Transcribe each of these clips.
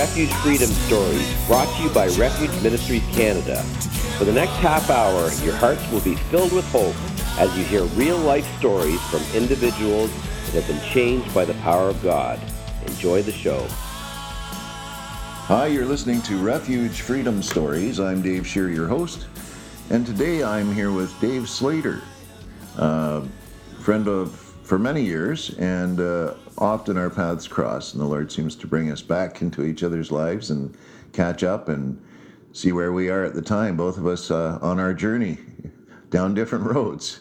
Refuge Freedom Stories, brought to you by Refuge Ministries Canada. For the next half hour, your hearts will be filled with hope as you hear real life stories from individuals that have been changed by the power of God. Enjoy the show. Hi, you're listening to Refuge Freedom Stories. I'm Dave Shear, your host, and today I'm here with Dave Slater, uh, friend of for many years, and uh, often our paths cross, and the Lord seems to bring us back into each other's lives and catch up and see where we are at the time, both of us uh, on our journey down different roads.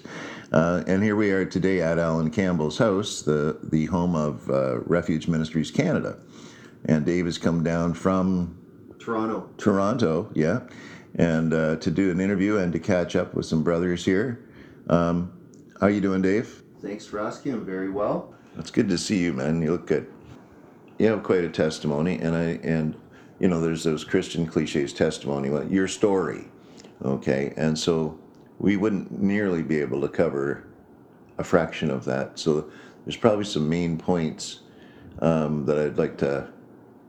Uh, and here we are today at Alan Campbell's house, the, the home of uh, Refuge Ministries Canada. And Dave has come down from Toronto. Toronto, yeah, and uh, to do an interview and to catch up with some brothers here. Um, how you doing, Dave? Thanks for asking. I'm very well. It's good to see you, man. You look good. You have quite a testimony, and I and you know there's those Christian cliches testimony, like your story, okay, and so we wouldn't nearly be able to cover a fraction of that. So there's probably some main points um, that I'd like to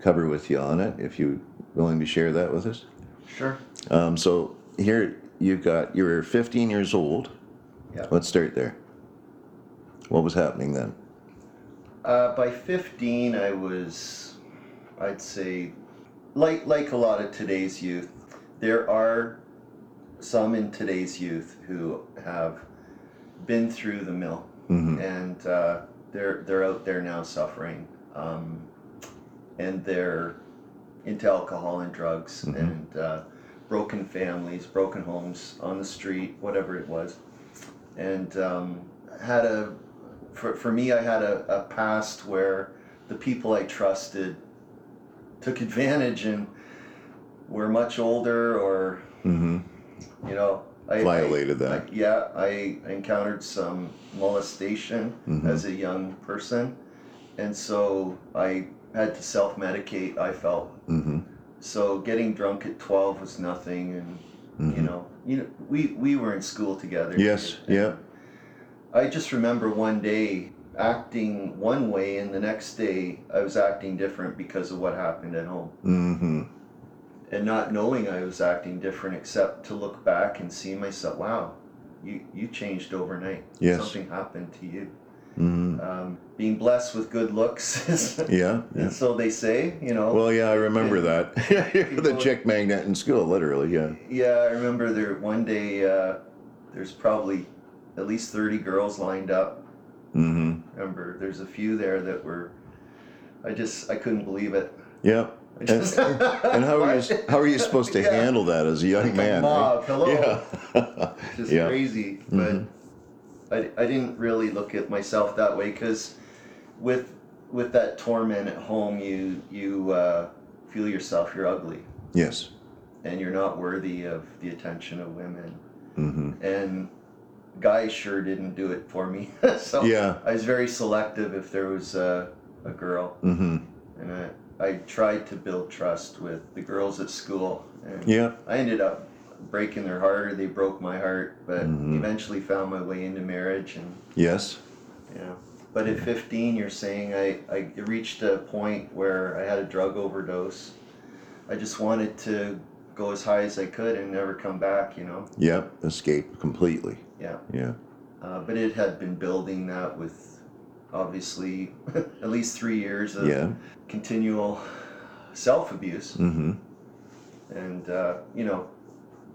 cover with you on it, if you're willing to share that with us. Sure. Um, so here you've got you were 15 years old. Yeah. Let's start there. What was happening then? Uh, by 15, I was, I'd say, like like a lot of today's youth, there are some in today's youth who have been through the mill, Mhm. and uh, they're they're out there now suffering, um, and they're into alcohol and drugs Mhm. and uh, broken families, broken homes on the street, whatever it was, and um, had a for, for me, I had a, a past where the people I trusted took advantage and were much older or, Mm-hmm. you know, I, Violated that. I- yeah, I encountered some molestation Mhm. as a young person. And so I had to self medicate, I felt. Mm-hmm. So getting drunk at 12 was nothing. And, you Mhm. know, you know, we, we were in school together. Yes. And- Yeah. I just remember one day acting one way, and the next day I was acting different because of what happened at home. Mm-hmm. And not knowing I was acting different, except to look back and see myself, wow, you, you changed overnight. Yes. Something happened to you. Mm-hmm. Um, being blessed with good looks, is- Yeah. yeah. and so they say, you know. Well, yeah, I remember And that. You're the chick magnet in school, literally. Yeah. Yeah, I remember there one day. Uh, there's probably at least thirty girls lined up Mm-hmm. remember there's a few there that were i just i couldn't believe it Yeah. Just, And how are you? How are you supposed to Yeah. handle that as a young Like a man? mob, hello. Yeah. just Yeah. crazy Mhm. but I, I didn't really look at myself that way because with with that torment at home you you uh, feel yourself you're ugly yes. and you're not worthy of the attention of women Mm-hmm. and guys sure didn't do it for me so Yeah. i was very selective if there was a, a girl Mm-hmm. and I, I tried to build trust with the girls at school and Yeah. I ended up breaking their heart or they broke my heart but Mhm. eventually found my way into marriage and Yes. yeah but at 15 you're saying I, I reached a point where I had a drug overdose I just wanted to go as high as I could and never come back you know Yep. Escape completely. yeah Yeah. uh, but it had been building that with obviously at least three years of Yeah. continual self-abuse Mm-hmm. and uh, you know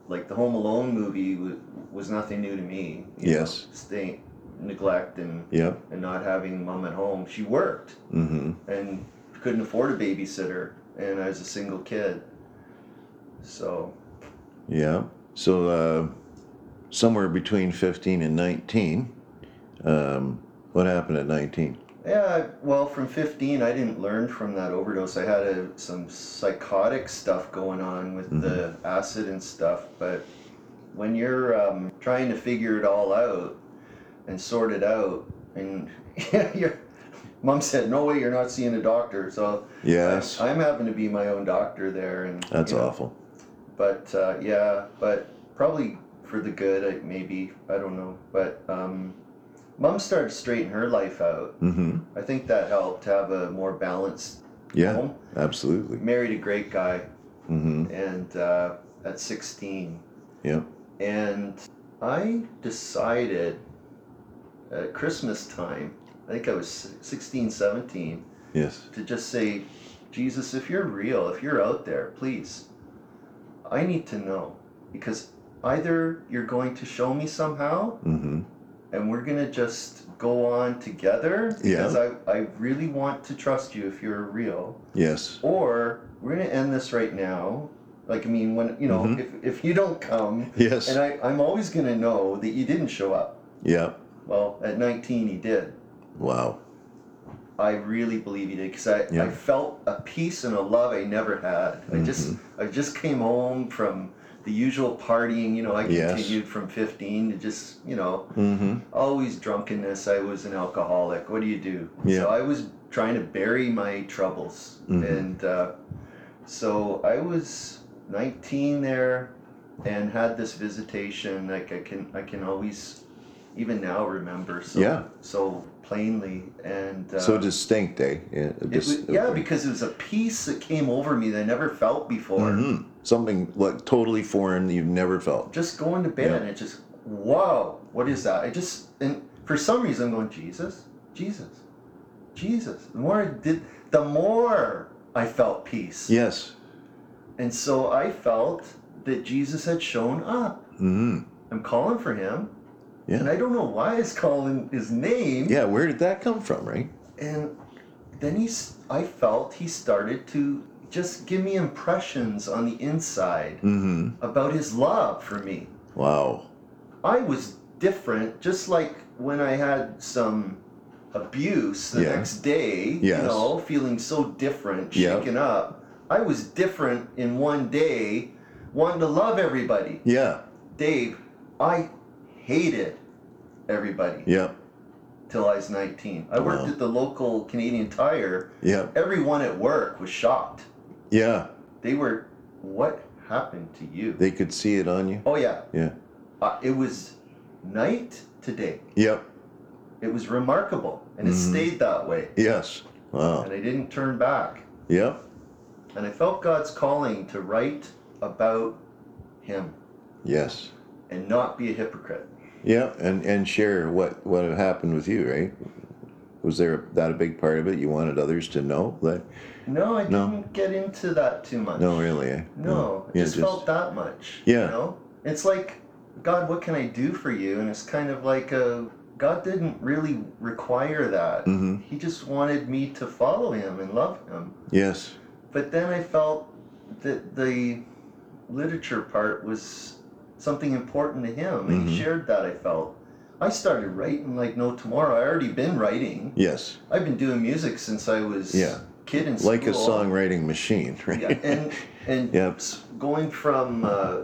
like the home alone movie w- was nothing new to me you know, Yes. staying neglect and Yep. and not having mom at home she worked Mm-hmm. and couldn't afford a babysitter and i was a single kid so Yeah. So uh, somewhere between 15 and 19. Um, what happened at 19? yeah well from 15 i didn't learn from that overdose i had a, some psychotic stuff going on with the acid and stuff but when you're um, trying to figure it all out and sort it out and yeah, your mom said no way you're not seeing a doctor so Yes. I, am having to be my own doctor there and That's you know, awful. But uh, yeah but probably for the good maybe i don't know but um, mom started to straighten her life out Mm-hmm. i think that helped have a more balanced Yeah, home. absolutely. Married a great guy, Mm-hmm. and uh, at 16, Yeah. and I decided at Christmas time, I think I was 16, 17, Yes. to just say, Jesus, if you're real, if you're out there, please, I need to know. Because either you're going to show me somehow Mm-hmm. and we're going to just go on together Yeah. because I, I really want to trust you if you're real, Yes. or we're going to end this right now. Like, I mean, when, you know, Mhm. if, if you don't come, Yes. and I, I'm always going to know that you didn't show up. yeah. Well, at 19, he did. Wow. I really believe he did because I, Yeah. I felt a peace and a love I never had. I just Mm-hmm. I just came home from the usual partying. You know, I Yes. continued from 15 to just you know Mm-hmm. always drunkenness. I was an alcoholic. What do you do? Yeah. So I was trying to bury my troubles, Mhm. and uh, so I was 19 there, and had this visitation. Like I can I can always even now remember so Yeah. so plainly and uh, so distinct, eh? Yeah. dis- was, yeah, because it was a peace that came over me that I never felt before. Mhm. Something like totally foreign that you've never felt. Just going to bed Yeah. and it just, wow, what is that? I just, and for some reason I'm going, Jesus, Jesus, Jesus. The more I did, the more I felt peace. Yes. And so I felt that Jesus had shown up. Mm-hmm. I'm calling for him. And I don't know why I was calling his name. Yeah. Where did that come from, right? and then he's i felt he started to just give me impressions on the inside Mm-hmm. about his love for me Wow. i was different just like when i had some abuse the Yeah. next day Yes. you know feeling so different Yep. shaken up i was different in one day wanting to love everybody Yeah. dave i hated everybody Yeah. till i was 19 i worked Wow. at the local canadian tire Yeah. everyone at work was shocked. Yeah. They were, what happened to you? They could see it on you. oh yeah, Yeah. uh, it was night to day. Yep. It was remarkable, and it Mhm. stayed that way. Yes. Wow. And I didn't turn back. Yep. And I felt God's calling to write about Him Yes. and not be a hypocrite. Yeah, and and share what what had happened with you, right? Was there that a big part of it? You wanted others to know that? No, I No. didn't get into that too much. No, really. Eh? No, it Yeah, just, felt that much. Yeah. You know? It's like, God, what can I do for you? And it's kind of like a, God didn't really require that. Mhm. He just wanted me to follow him and love him. Yes. But then I felt that the literature part was something important to him. And he Mhm. shared that, I felt. I started writing like no tomorrow. I already been writing. Yes. I've been doing music since I was Yeah. kid in school. Like a songwriting machine, right? Yeah, and and Yep. going from uh,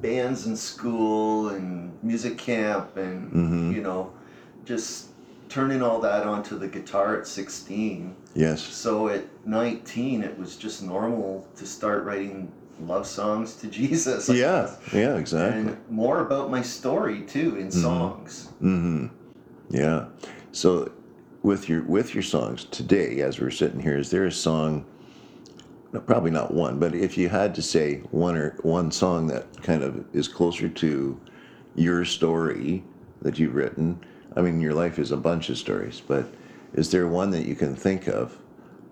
bands in school and music camp and Mhm. you know, just turning all that onto the guitar at 16. yes. So at 19, it was just normal to start writing love songs to Jesus. I Yeah. guess. Yeah. Exactly. And more about my story too in songs. Mm-hmm. Yeah. So, with your with your songs today, as we're sitting here, is there a song? no, Probably not one, but if you had to say one or one song that kind of is closer to your story that you've written, I mean, your life is a bunch of stories, but is there one that you can think of?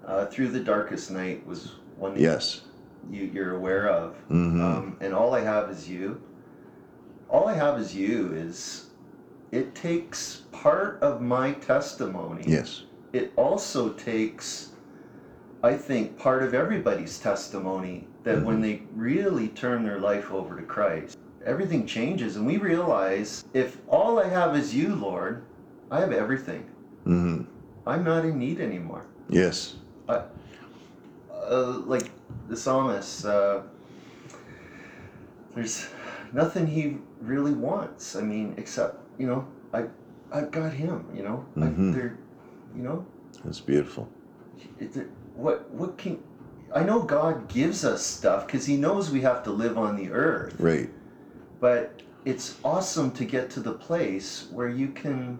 Uh, Through the Darkest Night was one Yes. You, you're aware of. Mhm. Um, and all I have is you. All I have is you is it takes part of my testimony. Yes. It also takes, I think, part of everybody's testimony that when they really turn their life over to Christ, everything changes. And we realize if all I have is you, Lord, I have everything. hmm I'm not in need anymore. Yes. uh, like the psalmist, uh, there's nothing he really wants. I mean, except you know, I I've got him. You know, Mhm. I, there, you know, That's beautiful. it, it- what what can I know? God gives us stuff because He knows we have to live on the earth. Right. But it's awesome to get to the place where you can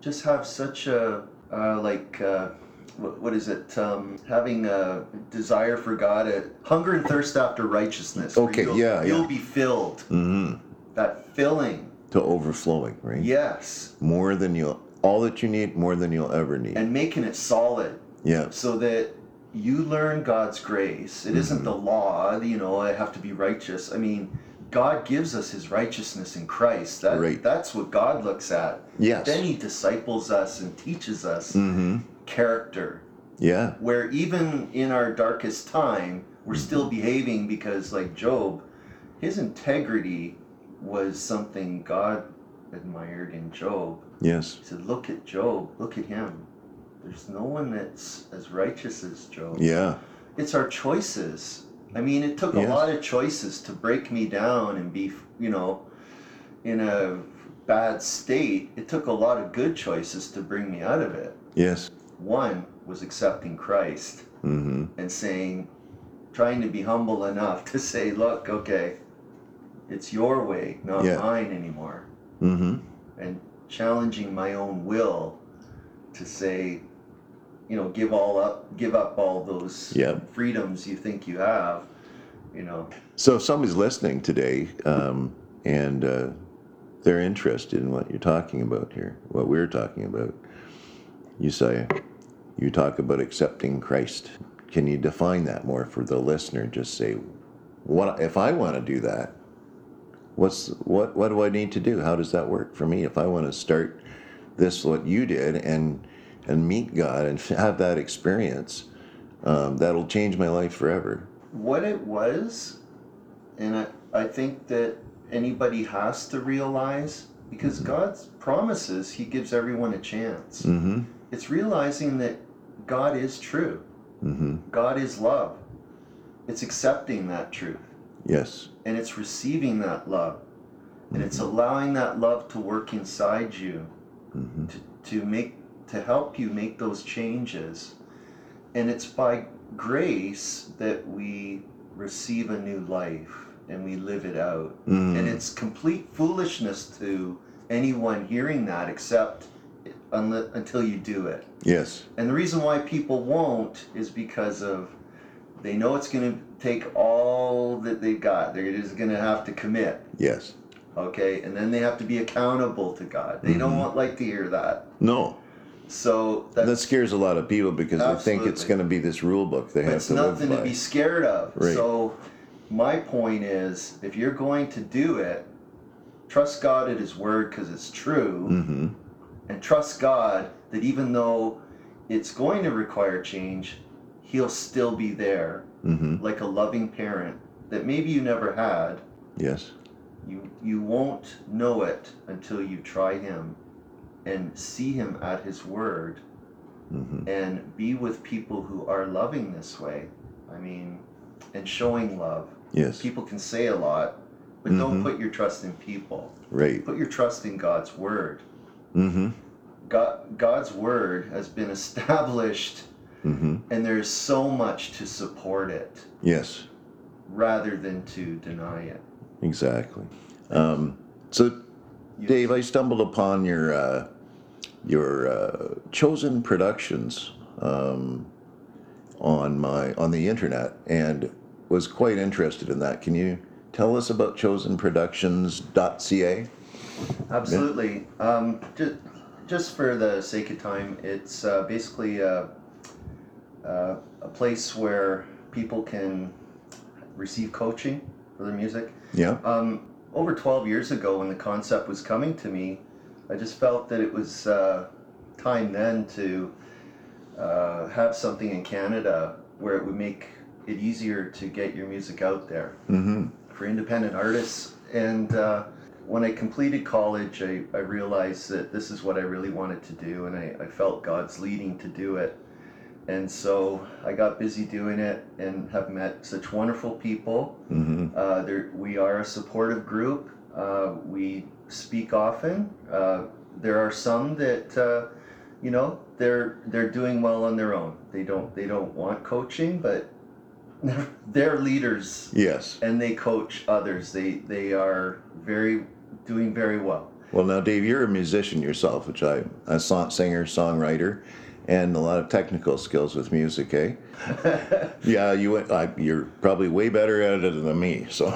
just have such a uh, like uh, what, what is it? Um, having a desire for God, a hunger and thirst after righteousness. Okay, you'll, yeah, You'll yeah. be filled. Mm-hmm. That filling. To overflowing, right? Yes. More than you'll, all that you need, more than you'll ever need. And making it solid. yeah. so that you learn God's grace. It Mm-hmm. not the law, you know, I have to be righteous. I mean, God gives us his righteousness in Christ. That, Right. That's what God looks at. Yes. Then he disciples us and teaches us Mm-hmm. Character. Yeah. Where even in our darkest time, we're Mm-hmm. still behaving because, like Job, his integrity was something God admired in Job. Yes. He said, Look at Job, look at him. There's no one that's as righteous as Job. Yeah. It's our choices. I mean, it took a lot of choices to break me down and be, you know, in a bad state. It took a lot of good choices to bring me out of it. Yes. One was accepting Christ Mm-hmm. and saying, trying to be humble enough to say, look, okay, it's your way, not Yeah. mine anymore. Mm-hmm. and challenging my own will to say, you know, give all up, give up all those Yep. freedoms you think you have, you know. So if somebody's listening today um, and uh, they're interested in what you're talking about here, what we're talking about, you say, you talk about accepting Christ. Can you define that more for the listener? Just say, what if I want to do that? What's what? What do I need to do? How does that work for me? If I want to start this, what you did, and and meet God and have that experience, um, that'll change my life forever. What it was, and I, I think that anybody has to realize, because God's promises, He gives everyone a chance. Mm-hmm. It's realizing that God is true, Mm-hmm. God is love. It's accepting that truth. Yes. and it's receiving that love and it's allowing that love to work inside you Mm-hmm. to, to make to help you make those changes and it's by grace that we receive a new life and we live it out Mm. and it's complete foolishness to anyone hearing that except until you do it Yes. and the reason why people won't is because of they know it's going to take all that they've got. They're just going to have to commit, Yes. okay? And then they have to be accountable to God. They don't Mhm. want like to hear that. No. So that scares a lot of people because they think it's going to be this rule book they have it's to live nothing by. to be scared of. Right. So my point is if you're going to do it, trust God at his word because it's true mm-hmm. And trust God that even though it's going to require change, he'll still be there Mm-hmm. like a loving parent that maybe you never had. Yes. You you won't know it until you try him and see him at his word Mm-hmm. and be with people who are loving this way. I mean, and showing love. Yes. People can say a lot, but don't Mhm. put your trust in people. Right. Put your trust in God's word. Mm-hmm. God, God's word has been established Mm-hmm. and there's so much to support it Yes. rather than to deny it. Exactly. Um, so, Dave, I stumbled upon your uh, your uh, chosen productions um, on my on the internet and was quite interested in that. Can you tell us about chosenproductions.ca? Absolutely. Um, just, just for the sake of time, it's uh, basically a, a, a place where people can receive coaching for their music. Yeah. Um, over 12 years ago, when the concept was coming to me, I just felt that it was uh, time then to uh, have something in Canada where it would make it easier to get your music out there Mm-hmm. for independent artists. And uh, when I completed college, I, I realized that this is what I really wanted to do, and I, I felt God's leading to do it. And so I got busy doing it and have met such wonderful people. Mm-hmm. Uh, there, we are a supportive group. Uh, we speak often. Uh, there are some that, uh, you know, they're they're doing well on their own. They don't they don't want coaching, but they're leaders Yes. and they coach others. They they are very doing very well. Well, now, Dave, you're a musician yourself, which I'm a song, singer, songwriter, and a lot of technical skills with music, eh? yeah, you went, I, you're probably way better at it than me. So,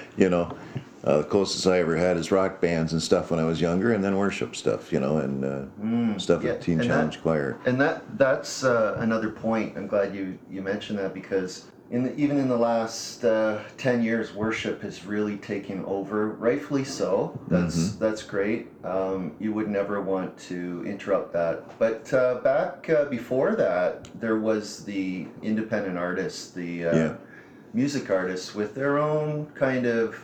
you know, uh, the closest I ever had is rock bands and stuff when I was younger, and then worship stuff, you know, and uh, stuff yeah, with Teen and that- Challenge Choir. And that that's uh, another point. I'm glad you you mentioned that because in the, even in the last uh, ten years, worship has really taken over. Rightfully so. That's that's great. Um, you would never want to interrupt that. But uh, back uh, before that, there was the independent artists, the uh, Yeah. music artists with their own kind of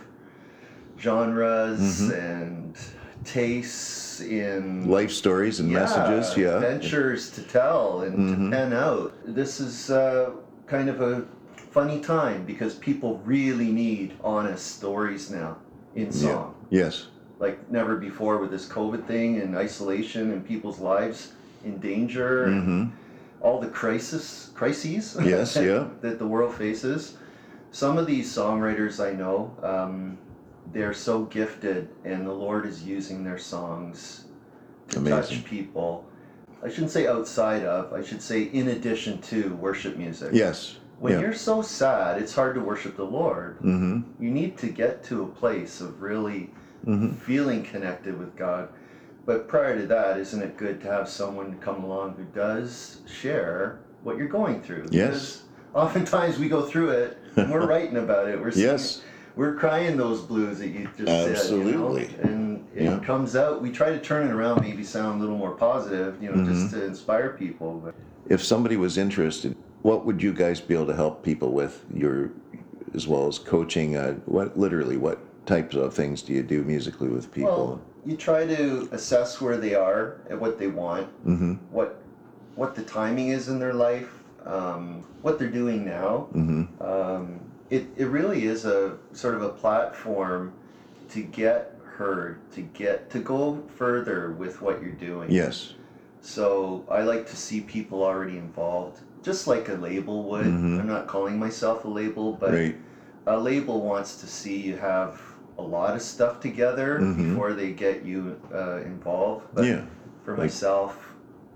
genres and tastes in Life stories and messages, yeah. Mm-hmm. adventures to tell and to pen out. This is uh, kind of a funny time because people really need honest stories now in Yeah. song, Yes. like never before with this COVID thing and isolation and people's lives in danger. and hmm all the crisis crises Yes, that, yeah. that the world faces. Some of these songwriters I know, um, they're so gifted, and the Lord is using their songs to Amazing. touch people. I shouldn't say outside of. I should say in addition to worship music. Yes. When yeah. you're so sad, it's hard to worship the Lord. hmm You need to get to a place of really hmm feeling connected with God. But prior to that, isn't it good to have someone come along who does share what you're going through? Yes. Because oftentimes we go through it and we're writing about it. We're singing- Yes. we're crying those blues that you just Absolutely. said. You know? And it Yeah. comes out. We try to turn it around, maybe sound a little more positive, you know, Mm-hmm. just to inspire people. But If somebody was interested, what would you guys be able to help people with? Your, as well as coaching. Uh, what literally, what types of things do you do musically with people? well, you try to assess where they are and what they want. hmm what what the timing is in their life, um, what they're doing now. hmm Um, it, it really is a sort of a platform to get heard, to get to go further with what you're doing. Yes. So I like to see people already involved, just like a label would. Mhm. I'm not calling myself a label, but Right. a label wants to see you have a lot of stuff together Mhm. before they get you uh, involved. But Yeah. for Like- myself,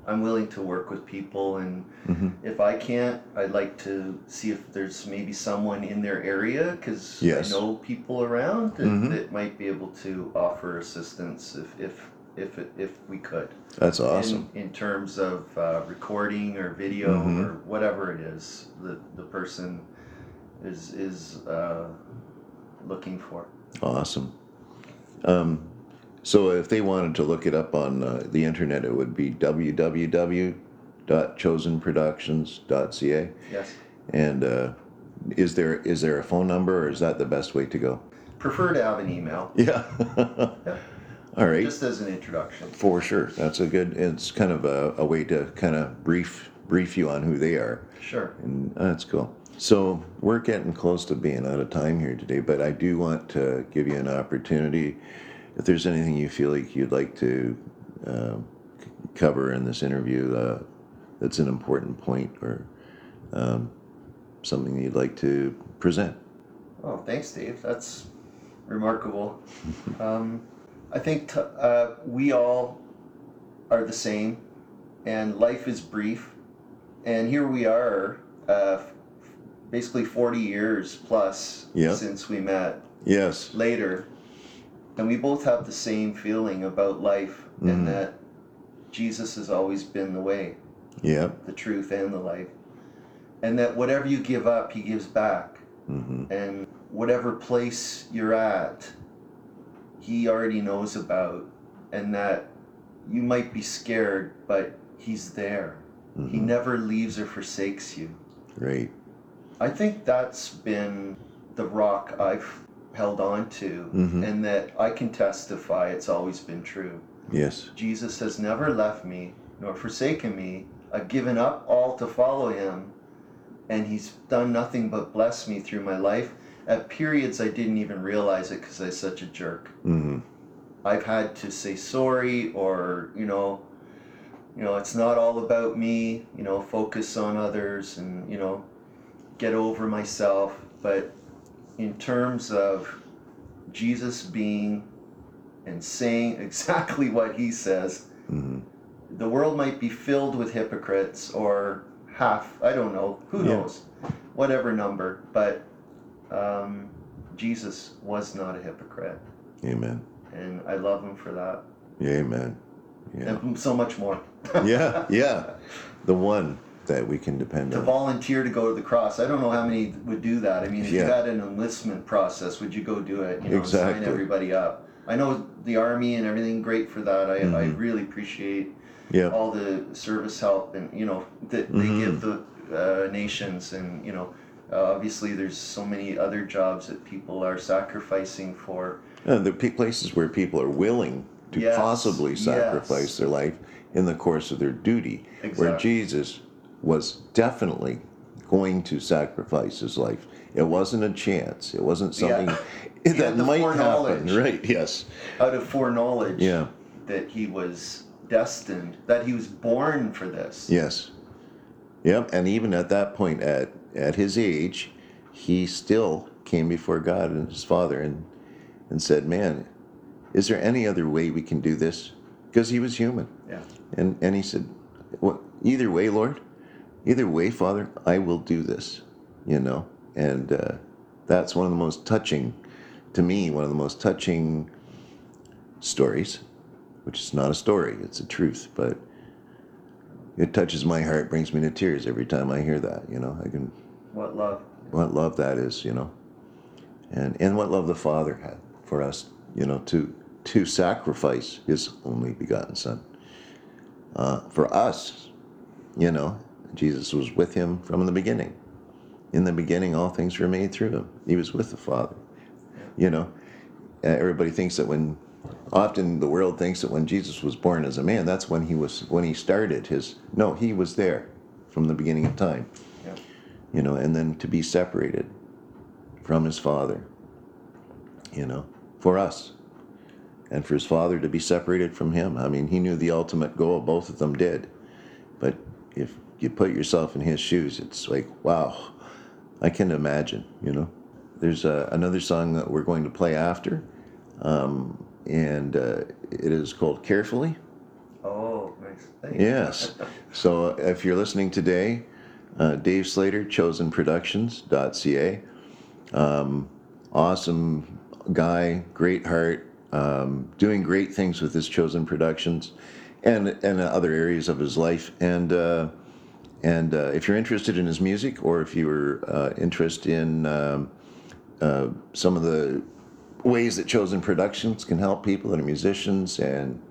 I'm willing to work with people, and hmm if I can't, I'd like to see if there's maybe someone in their area because Yes. I know people around that, Mhm. that might be able to offer assistance if if if it, if we could. That's awesome. In, in terms of uh, recording or video Mhm. or whatever it is that the person is is uh, looking for. Awesome. Um, so if they wanted to look it up on uh, the internet, it would be www.chosenproductions.ca. Yes. And uh, is there is there a phone number, or is that the best way to go? Prefer to have an email, Yeah. All right. just as an introduction. For sure. That's a good. It's kind of a, a way to kind of brief brief you on who they are. Sure. And uh, that's cool. So we're getting close to being out of time here today, but I do want to give you an opportunity. If there's anything you feel like you'd like to um, c- cover in this interview, uh, that's an important point or um, something you'd like to present. Oh, thanks, Dave. That's remarkable. um, I think t- uh, we all are the same, and life is brief. And here we are, uh, f- basically 40 years plus Yeah. since we met Yes. later. And we both have the same feeling about life, Mhm. and that Jesus has always been the way Yeah. the truth and the life. And that whatever you give up, he gives back. hmm And whatever place you're at, he already knows about. And that you might be scared, but he's there. He hmm never leaves or forsakes you. Great. I think that's been the rock I've held on to, Mhm. and that I can testify it's always been true. Yes. Jesus has never left me nor forsaken me. I've given up all to follow him, and he's done nothing but bless me through my life. At periods, I didn't even realize it because I was such a jerk. hmm I've had to say sorry, or you know, you know, it's not all about me. You know, focus on others, and you know, get over myself. But in terms of Jesus being and saying exactly what he says, hmm the world might be filled with hypocrites or half. I don't know. Who Yeah. knows? Whatever number, but um, Jesus was not a hypocrite, Amen. and I love him for that, Amen. Yeah. and so much more. yeah, yeah. The one that we can depend to on. To volunteer to go to the cross. I don't know how many would do that. I mean, if you Yeah. had an enlistment process, would you go do it? You know, Exactly. sign everybody up. I know the army and everything great for that. I, I Mhm. really appreciate Yeah. all the service help and you know that they Mhm. give the uh, nations and you know uh, obviously there's so many other jobs that people are sacrificing for. Uh, the places where people are willing to Yes, possibly yes. sacrifice their life in the course of their duty, where Jesus was definitely going to sacrifice his life. It wasn't a chance. It wasn't something He that might happen. Right? Yes. Out of foreknowledge Yeah. that he was destined, that he was born for this. Yes. Yep. And even at that point, at at his age, he still came before God and his Father and and said, "Man, is there any other way we can do this?" Because he was human. Yeah. And and he said, well, either way, Lord, either way, Father, I will do this. You know, and uh, that's one of the most touching, to me, one of the most touching stories, which is not a story; it's a truth. But it touches my heart, brings me to tears every time I hear that. You know, I can What love. what love that is. You know, and and what love the Father had for us. You know, to to sacrifice His only begotten Son uh, for us. You know, Jesus was with Him from the beginning. In the beginning, all things were made through Him. He was with the Father. You know, uh, everybody thinks that when often the world thinks that when Jesus was born as a man, that's when he was when he started his. No, he was there from the beginning of time Yeah. you know, and then to be separated from his father, you know, for us, and for his father to be separated from him. I mean, he knew the ultimate goal, both of them did. But if you put yourself in his shoes, it's like, wow, I can imagine, you know. There's uh, another song that we're going to play after, um, and uh, it is called Carefully. Oh, nice. Thank you. Yes. So if you're listening today, uh, Dave Slater, chosenproductions.ca. Um, awesome guy, great heart, um, doing great things with his Chosen Productions and, and other areas of his life. And, uh, and uh, if you're interested in his music or if you're uh, interested in um, uh, some of the ways that Chosen Productions can help people that are musicians and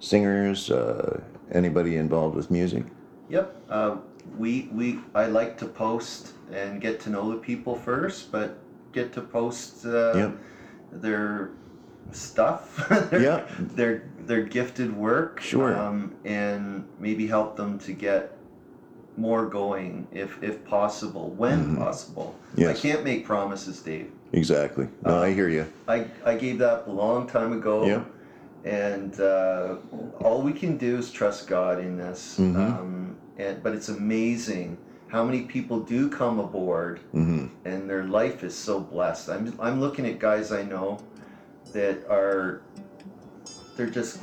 singers, uh, anybody involved with music. Yep. Uh, we we I like to post and get to know the people first, but get to post uh, Yep. their stuff, their, Yeah. their their gifted work, Sure. um, and maybe help them to get more going if if possible, when possible. Mm-hmm. Yes. I can't make promises, Dave. Exactly. No, I hear you. I, I gave that a long time ago. Yeah. And uh, all we can do is trust God in this. Mhm. Um, and, but it's amazing how many people do come aboard hmm and their life is so blessed. I'm, I'm looking at guys I know that are, they're just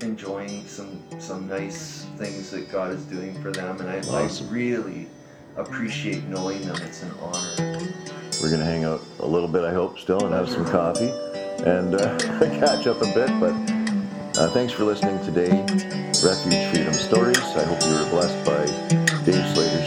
enjoying some, some nice things that God is doing for them. And I, Awesome. I really appreciate knowing them. It's an honor. We're going to hang out a little bit, I hope, still, and have some coffee and uh, catch up a bit. But uh, thanks for listening today. Refuge Freedom Stories. I hope you were blessed by Dave Slater's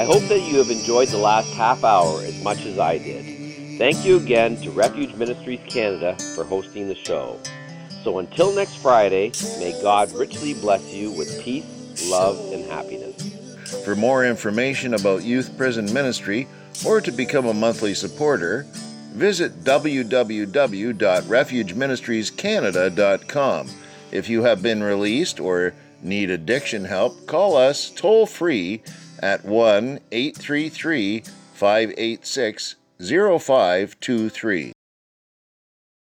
I hope that you have enjoyed the last half hour as much as I did. Thank you again to Refuge Ministries Canada for hosting the show. So until next Friday, may God richly bless you with peace, love, and happiness. For more information about Youth Prison Ministry or to become a monthly supporter, visit www.refugeministriescanada.com. If you have been released or need addiction help, call us toll free at 1 833 586 0523.